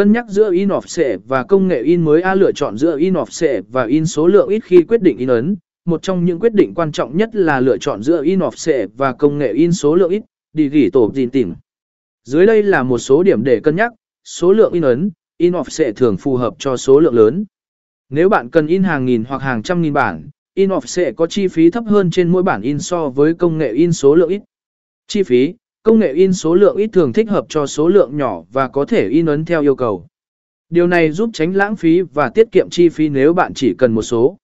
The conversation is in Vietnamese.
Cân nhắc giữa in offset và công nghệ in mới A lựa chọn giữa in offset và in số lượng ít khi quyết định in ấn. Một trong những quyết định quan trọng nhất là lựa chọn giữa in offset và công nghệ in số lượng ít, đi gỉ tổ gìn tỉnh. Dưới đây là một số điểm để cân nhắc, số lượng in ấn, in offset thường phù hợp cho số lượng lớn. Nếu bạn cần in hàng nghìn hoặc hàng trăm nghìn bản, in offset có chi phí thấp hơn trên mỗi bản in so với công nghệ in số lượng ít. Chi phí, công nghệ in số lượng ít thường thích hợp cho số lượng nhỏ và có thể in ấn theo yêu cầu. Điều này giúp tránh lãng phí và tiết kiệm chi phí nếu bạn chỉ cần một số.